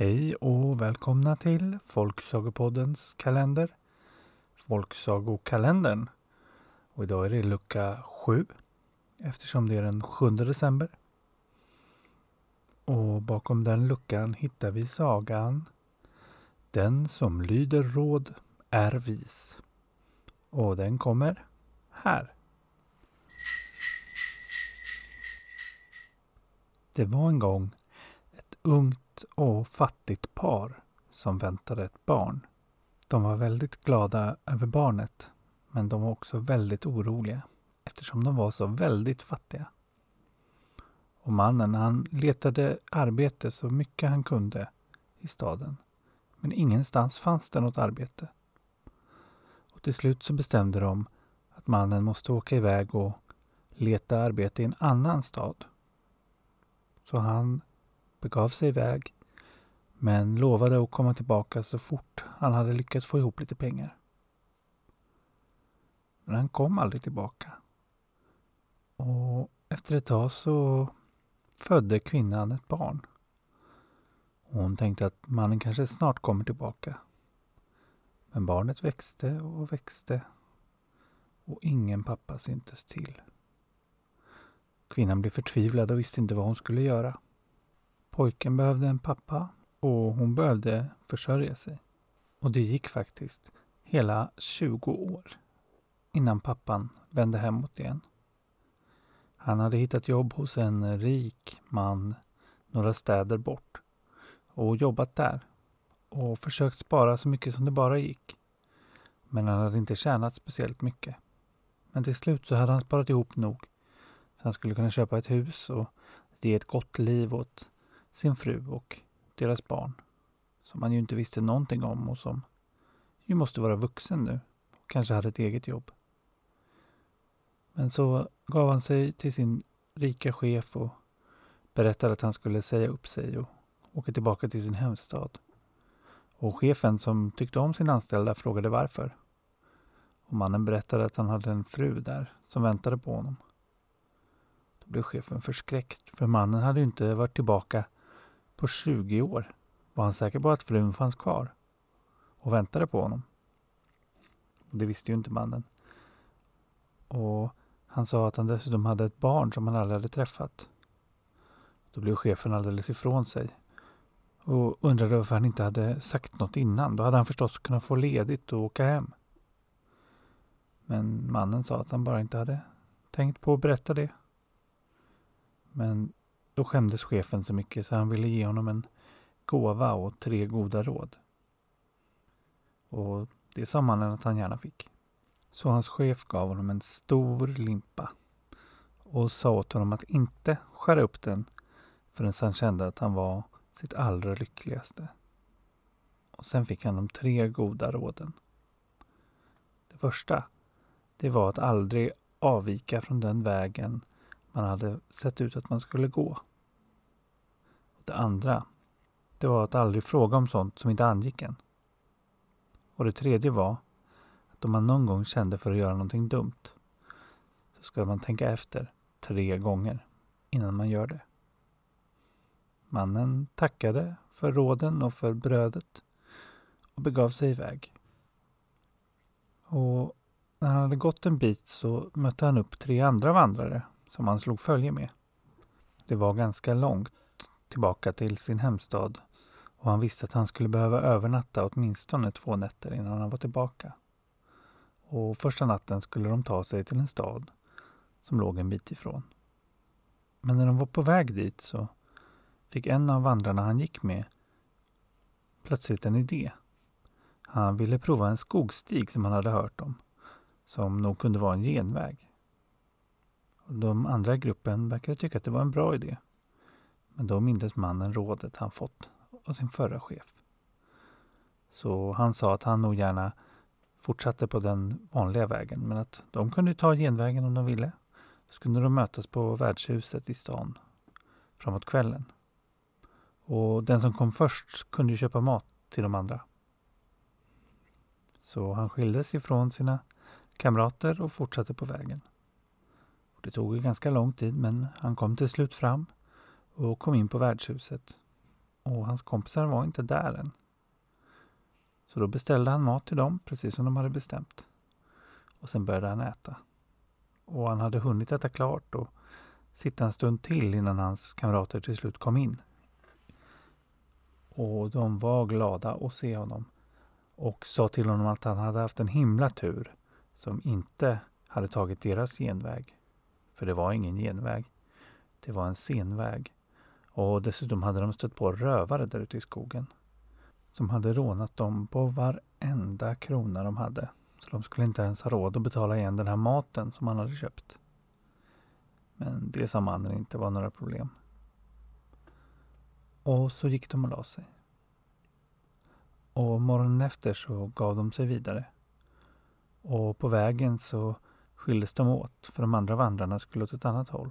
Hej och välkomna till Folksagopoddens kalender. Folksagokalendern. Och idag är det lucka 7 eftersom det är den 7 december. Och bakom den luckan hittar vi sagan Den som lyder råd är vis. Och den kommer här. Det var en gång ett ungt och fattigt par som väntade ett barn. De var väldigt glada över barnet, men de var också väldigt oroliga eftersom de var så väldigt fattiga. Och mannen han letade arbete så mycket han kunde i staden. Men ingenstans fanns det något arbete. Och till slut så bestämde de att mannen måste åka iväg och leta arbete i en annan stad. Så han begav sig iväg men lovade att komma tillbaka så fort han hade lyckats få ihop lite pengar. Men han kom aldrig tillbaka. Och efter ett tag så födde kvinnan ett barn. Hon tänkte att mannen kanske snart kommer tillbaka. Men barnet växte och växte och ingen pappa syntes till. Kvinnan blev förtvivlad och visste inte vad hon skulle göra. Pojken behövde en pappa och hon behövde försörja sig. Och det gick faktiskt hela 20 år innan pappan vände hemåt igen. Han hade hittat jobb hos en rik man några städer bort och jobbat där och försökt spara så mycket som det bara gick. Men han hade inte tjänat speciellt mycket. Men till slut så hade han sparat ihop nog så han skulle kunna köpa ett hus och ge ett gott liv åt sin fru och deras barn. Som han ju inte visste någonting om och som ju måste vara vuxen nu och kanske hade ett eget jobb. Men så gav han sig till sin rika chef och berättade att han skulle säga upp sig och åka tillbaka till sin hemstad. Och chefen som tyckte om sin anställda frågade varför. Och mannen berättade att han hade en fru där som väntade på honom. Då blev chefen förskräckt för mannen hade ju inte varit tillbaka på 20 år. Var han säker på att frun fanns kvar och väntade på honom? Och det visste ju inte mannen. Och han sa att han dessutom hade ett barn som han aldrig hade träffat. Då blev chefen alldeles ifrån sig och undrade varför han inte hade sagt något innan. Då hade han förstås kunnat få ledigt och åka hem. Men mannen sa att han bara inte hade tänkt på att berätta det. Men då skämdes chefen så mycket så han ville ge honom en gåva och tre goda råd. Och det sa mannen att han gärna fick. Så hans chef gav honom en stor limpa och sa åt honom att inte skära upp den förrän han kände att han var sitt allra lyckligaste. Och sen fick han de tre goda råden. Det första, det var att aldrig avvika från den vägen man hade sett ut att man skulle gå. Det andra, det var att aldrig fråga om sånt som inte angick en. Och det tredje var att om man någon gång kände för att göra någonting dumt så ska man tänka efter tre gånger innan man gör det. Mannen tackade för råden och för brödet och begav sig iväg. Och när han hade gått en bit så mötte han upp tre andra vandrare som han slog följe med. Det var ganska långt tillbaka till sin hemstad och han visste att han skulle behöva övernatta åtminstone två nätter innan han var tillbaka. Och första natten skulle de ta sig till en stad som låg en bit ifrån. Men när de var på väg dit så fick en av vandrarna han gick med plötsligt en idé. Han ville prova en skogsstig som han hade hört om, som nog kunde vara en genväg. De andra i gruppen verkade tycka att det var en bra idé. Men då mindes mannen rådet han fått av sin förra chef. Så han sa att han nog gärna fortsatte på den vanliga vägen men att de kunde ta genvägen om de ville. Så kunde de mötas på värdshuset i stan framåt kvällen. Och den som kom först kunde köpa mat till de andra. Så han skildes ifrån sina kamrater och fortsatte på vägen. Det tog ganska lång tid men han kom till slut fram och kom in på värdshuset. och hans kompisar var inte där än. Så då beställde han mat till dem, precis som de hade bestämt. Och sen började han äta. Och han hade hunnit äta klart och sitta en stund till innan hans kamrater till slut kom in. Och de var glada att se honom och sa till honom att han hade haft en himla tur som inte hade tagit deras genväg. För det var ingen genväg. Det var en senväg. Och dessutom hade de stött på rövare där ute i skogen. Som hade rånat dem på varenda krona de hade. Så de skulle inte ens ha råd att betala igen den här maten som han hade köpt. Men det sa mannen inte var några problem. Och så gick de och la sig. Och morgonen efter så gav de sig vidare. Och på vägen så skildes de åt för de andra vandrarna skulle åt ett annat håll.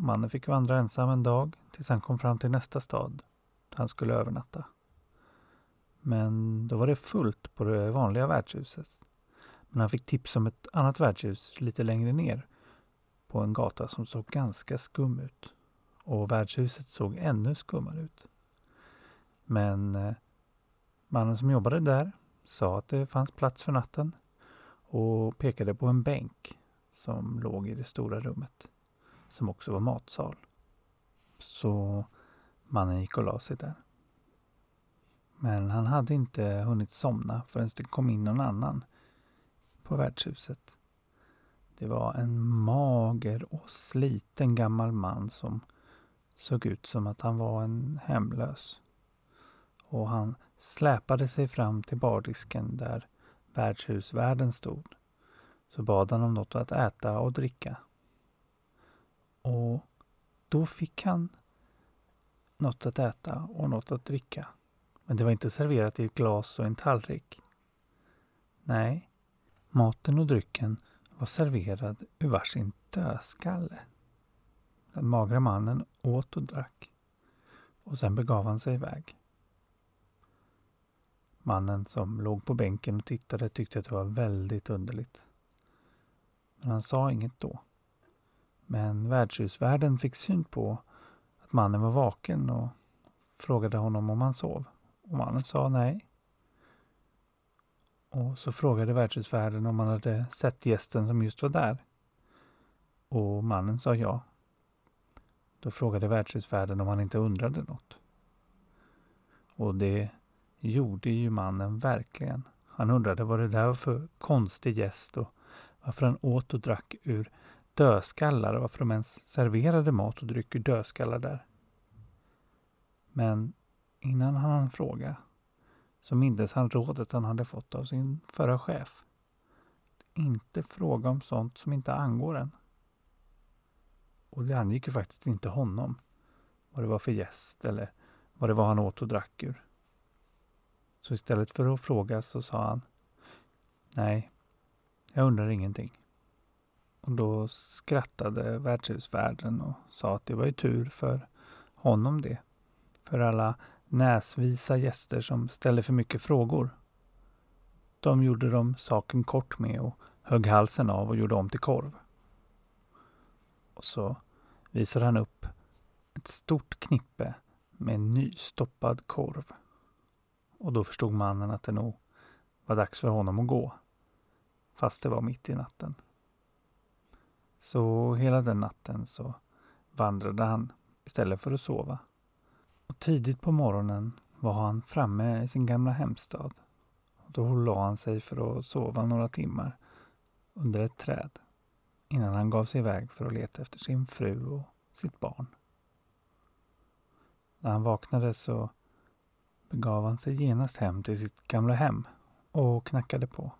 Och mannen fick vandra ensam en dag tills han kom fram till nästa stad där han skulle övernatta. Men då var det fullt på det vanliga värdshuset. Men han fick tips om ett annat värdshus lite längre ner på en gata som såg ganska skum ut. Och värdshuset såg ännu skummare ut. Men eh, mannen som jobbade där sa att det fanns plats för natten och pekade på en bänk som låg i det stora rummet, som också var matsal. Så mannen gick och la sig där. Men han hade inte hunnit somna förrän det kom in någon annan på värdshuset. Det var en mager och sliten gammal man som såg ut som att han var en hemlös. Och han släpade sig fram till bardisken där värdshusvärden stod. Så bad han om något att äta och dricka. Och då fick han något att äta och något att dricka. Men det var inte serverat i ett glas och en tallrik. Nej, maten och drycken var serverad ur varsin dödskalle. Den magra mannen åt och drack och sen begav han sig iväg. Mannen som låg på bänken och tittade tyckte att det var väldigt underligt. Men han sa inget då. Men värdshusvärden fick syn på att mannen var vaken och frågade honom om han sov. Och mannen sa nej. Och så frågade värdshusvärden om han hade sett gästen som just var där. Och mannen sa ja. Då frågade värdshusvärden om han inte undrade något. Och det gjorde ju mannen verkligen. Han undrade vad det där var för konstig gäst och varför han åt och drack ur dödskallar och varför de ens serverade mat och dryck ur dödskallar där. Men innan han hann fråga så mindes han rådet han hade fått av sin förra chef. Att Inte fråga om sånt som inte angår en. Och det angick ju faktiskt inte honom vad det var för gäst eller vad det var han åt och drack ur. Så istället för att fråga så sa han Nej, jag undrar ingenting. Och då skrattade värdshusvärden och sa att det var ju tur för honom det. För alla näsvisa gäster som ställde för mycket frågor. De gjorde de saken kort med och högg halsen av och gjorde om till korv. Och så visade han upp ett stort knippe med en nystoppad korv. Och då förstod mannen att det nog var dags för honom att gå. Fast det var mitt i natten. Så hela den natten så vandrade han istället för att sova. Och tidigt på morgonen var han framme i sin gamla hemstad. Då la han sig för att sova några timmar under ett träd innan han gav sig iväg för att leta efter sin fru och sitt barn. När han vaknade så begav han sig genast hem till sitt gamla hem och knackade på.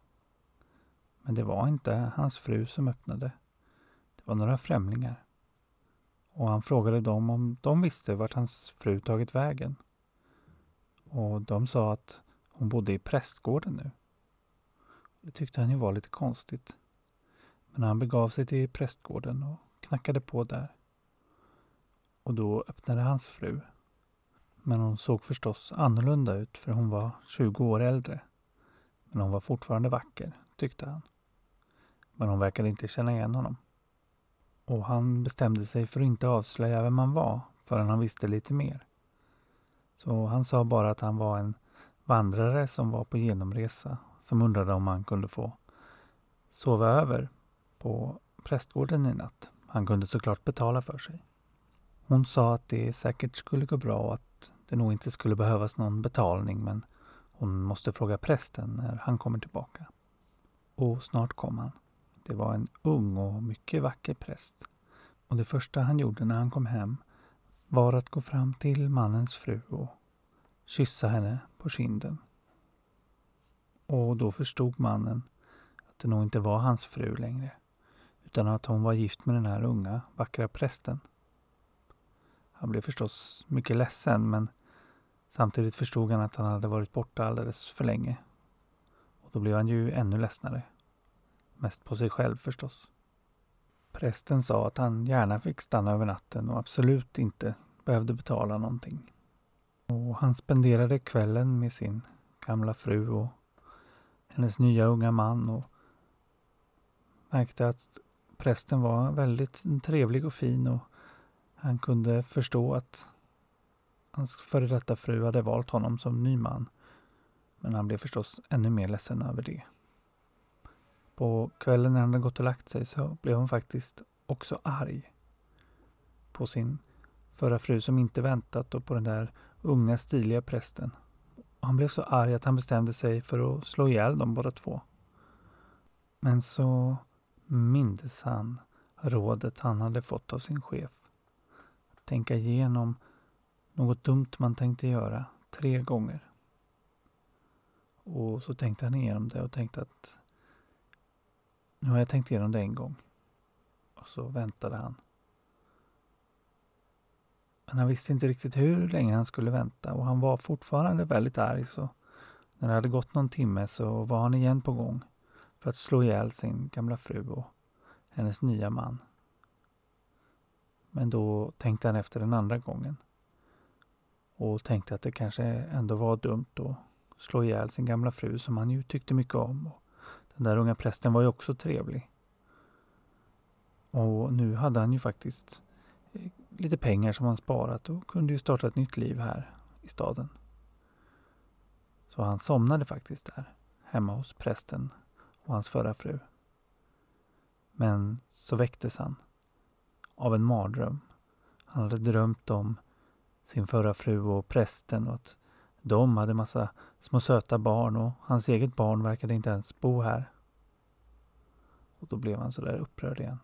Men det var inte hans fru som öppnade. Var några främlingar. Och han frågade dem om de visste vart hans fru tagit vägen. Och de sa att hon bodde i prästgården nu. Det tyckte han ju var lite konstigt. Men han begav sig till prästgården och knackade på där. Och då öppnade hans fru men hon såg förstås annorlunda ut för hon var 20 år äldre. Men hon var fortfarande vacker, tyckte han. Men hon verkade inte känna igen honom. Och han bestämde sig för att inte avslöja vem han var förrän han visste lite mer. Så han sa bara att han var en vandrare som var på genomresa som undrade om han kunde få sova över på prästgården i natt. Han kunde såklart betala för sig. Hon sa att det säkert skulle gå bra och att det nog inte skulle behövas någon betalning men hon måste fråga prästen när han kommer tillbaka. Och snart kom han. Det var en ung och mycket vacker präst. Och det första han gjorde när han kom hem var att gå fram till mannens fru och kyssa henne på kinden. Och då förstod mannen att det nog inte var hans fru längre utan att hon var gift med den här unga, vackra prästen. Han blev förstås mycket ledsen men samtidigt förstod han att han hade varit borta alldeles för länge. Och då blev han ju ännu ledsnare. Mest på sig själv förstås. Prästen sa att han gärna fick stanna över natten och absolut inte behövde betala någonting. Och han spenderade kvällen med sin gamla fru och hennes nya unga man och märkte att prästen var väldigt trevlig och fin och han kunde förstå att hans före detta fru hade valt honom som ny man. Men han blev förstås ännu mer ledsen över det. På kvällen när han hade gått och lagt sig så blev hon faktiskt också arg. På sin förra fru som inte väntat och på den där unga stiliga prästen. Han blev så arg att han bestämde sig för att slå ihjäl dem båda två. Men så mindes han rådet han hade fått av sin chef. Att tänka igenom något dumt man tänkte göra tre gånger. Och så tänkte han igenom det och tänkte att nu har jag tänkt igenom det en gång. Och så väntade han. Men han visste inte riktigt hur länge han skulle vänta och han var fortfarande väldigt arg så när det hade gått någon timme så var han igen på gång för att slå ihjäl sin gamla fru och hennes nya man. Men då tänkte han efter den andra gången och tänkte att det kanske ändå var dumt att slå ihjäl sin gamla fru som han ju tyckte mycket om. Den där unga prästen var ju också trevlig. Och nu hade han ju faktiskt eh, lite pengar som han sparat och kunde ju starta ett nytt liv här i staden. Så han somnade faktiskt där, hemma hos prästen och hans förra fru. Men så väcktes han av en mardröm. Han hade drömt om sin förra fru och prästen och att de hade massa små söta barn och hans eget barn verkade inte ens bo här. Och då blev han sådär upprörd igen.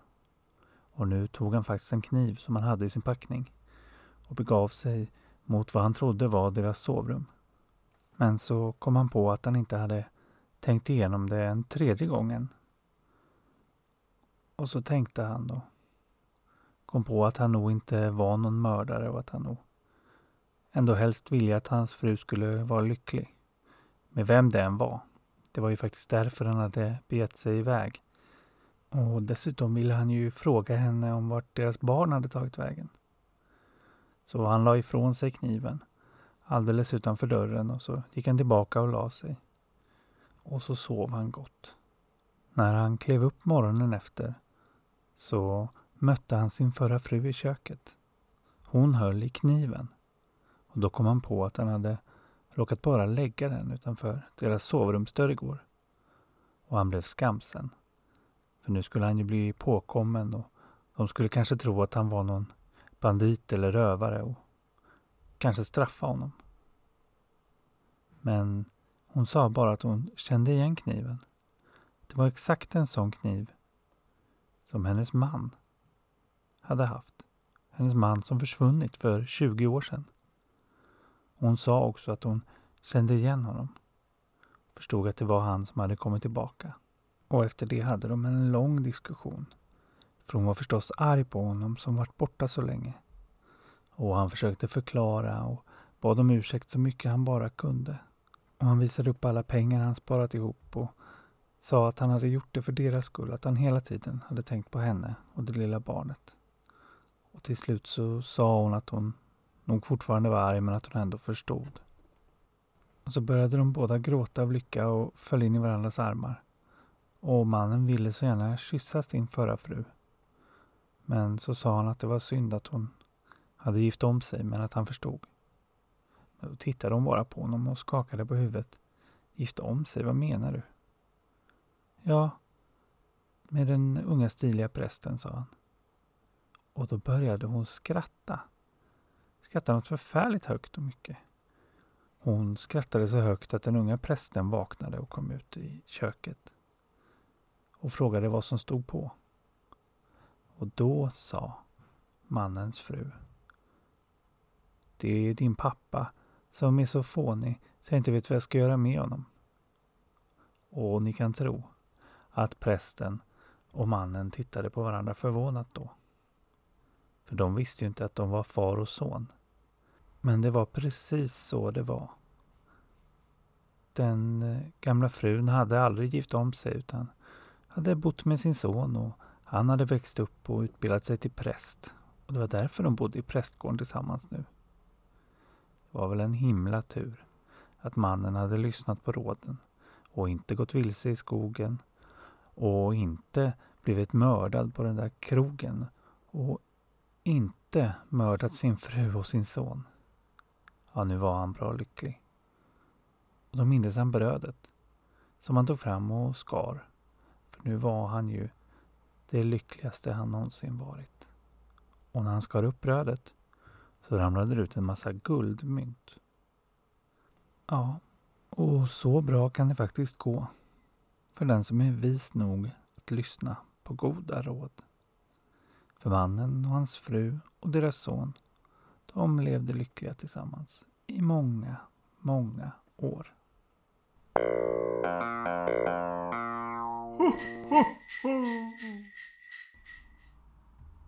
Och nu tog han faktiskt en kniv som han hade i sin packning och begav sig mot vad han trodde var deras sovrum. Men så kom han på att han inte hade tänkt igenom det en tredje gången. Och så tänkte han då. Kom på att han nog inte var någon mördare och att han nog ändå helst vilja att hans fru skulle vara lycklig. Med vem det än var. Det var ju faktiskt därför han hade begett sig iväg. Och dessutom ville han ju fråga henne om vart deras barn hade tagit vägen. Så han la ifrån sig kniven alldeles utanför dörren och så gick han tillbaka och la sig. Och så sov han gott. När han klev upp morgonen efter så mötte han sin förra fru i köket. Hon höll i kniven. Och då kom han på att han hade råkat bara lägga den utanför deras sovrumsdörr igår. Och han blev skamsen. För nu skulle han ju bli påkommen och de skulle kanske tro att han var någon bandit eller rövare och kanske straffa honom. Men hon sa bara att hon kände igen kniven. Det var exakt en sån kniv som hennes man hade haft. Hennes man som försvunnit för 20 år sedan. Hon sa också att hon kände igen honom. Förstod att det var han som hade kommit tillbaka. Och efter det hade de en lång diskussion. För hon var förstås arg på honom som varit borta så länge. Och han försökte förklara och bad om ursäkt så mycket han bara kunde. Och han visade upp alla pengar han sparat ihop och sa att han hade gjort det för deras skull, att han hela tiden hade tänkt på henne och det lilla barnet. Och till slut så sa hon att hon nog fortfarande var arg men att hon ändå förstod. Och så började de båda gråta av lycka och föll in i varandras armar. Och mannen ville så gärna kyssa sin förra fru. Men så sa han att det var synd att hon hade gift om sig men att han förstod. Men då tittade hon bara på honom och skakade på huvudet. Gift om sig, vad menar du? Ja, med den unga stiliga prästen, sa han. Och då började hon skratta. Skrattade något förfärligt högt och mycket. Hon skrattade så högt att den unga prästen vaknade och kom ut i köket och frågade vad som stod på. Och då sa mannens fru. Det är din pappa som är så fånig så jag inte vet vad jag ska göra med honom. Och ni kan tro att prästen och mannen tittade på varandra förvånat då. För de visste ju inte att de var far och son. Men det var precis så det var. Den eh, gamla frun hade aldrig gift om sig utan hade bott med sin son och han hade växt upp och utbildat sig till präst. Och det var därför de bodde i prästgården tillsammans nu. Det var väl en himla tur att mannen hade lyssnat på råden och inte gått vilse i skogen och inte blivit mördad på den där krogen och inte mördat sin fru och sin son. Ja, nu var han bra lycklig. Och då mindes han brödet som han tog fram och skar. För nu var han ju det lyckligaste han någonsin varit. Och när han skar upp brödet så ramlade det ut en massa guldmynt. Ja, och så bra kan det faktiskt gå för den som är vis nog att lyssna på goda råd. För mannen och hans fru och deras son, de levde lyckliga tillsammans i många, många år.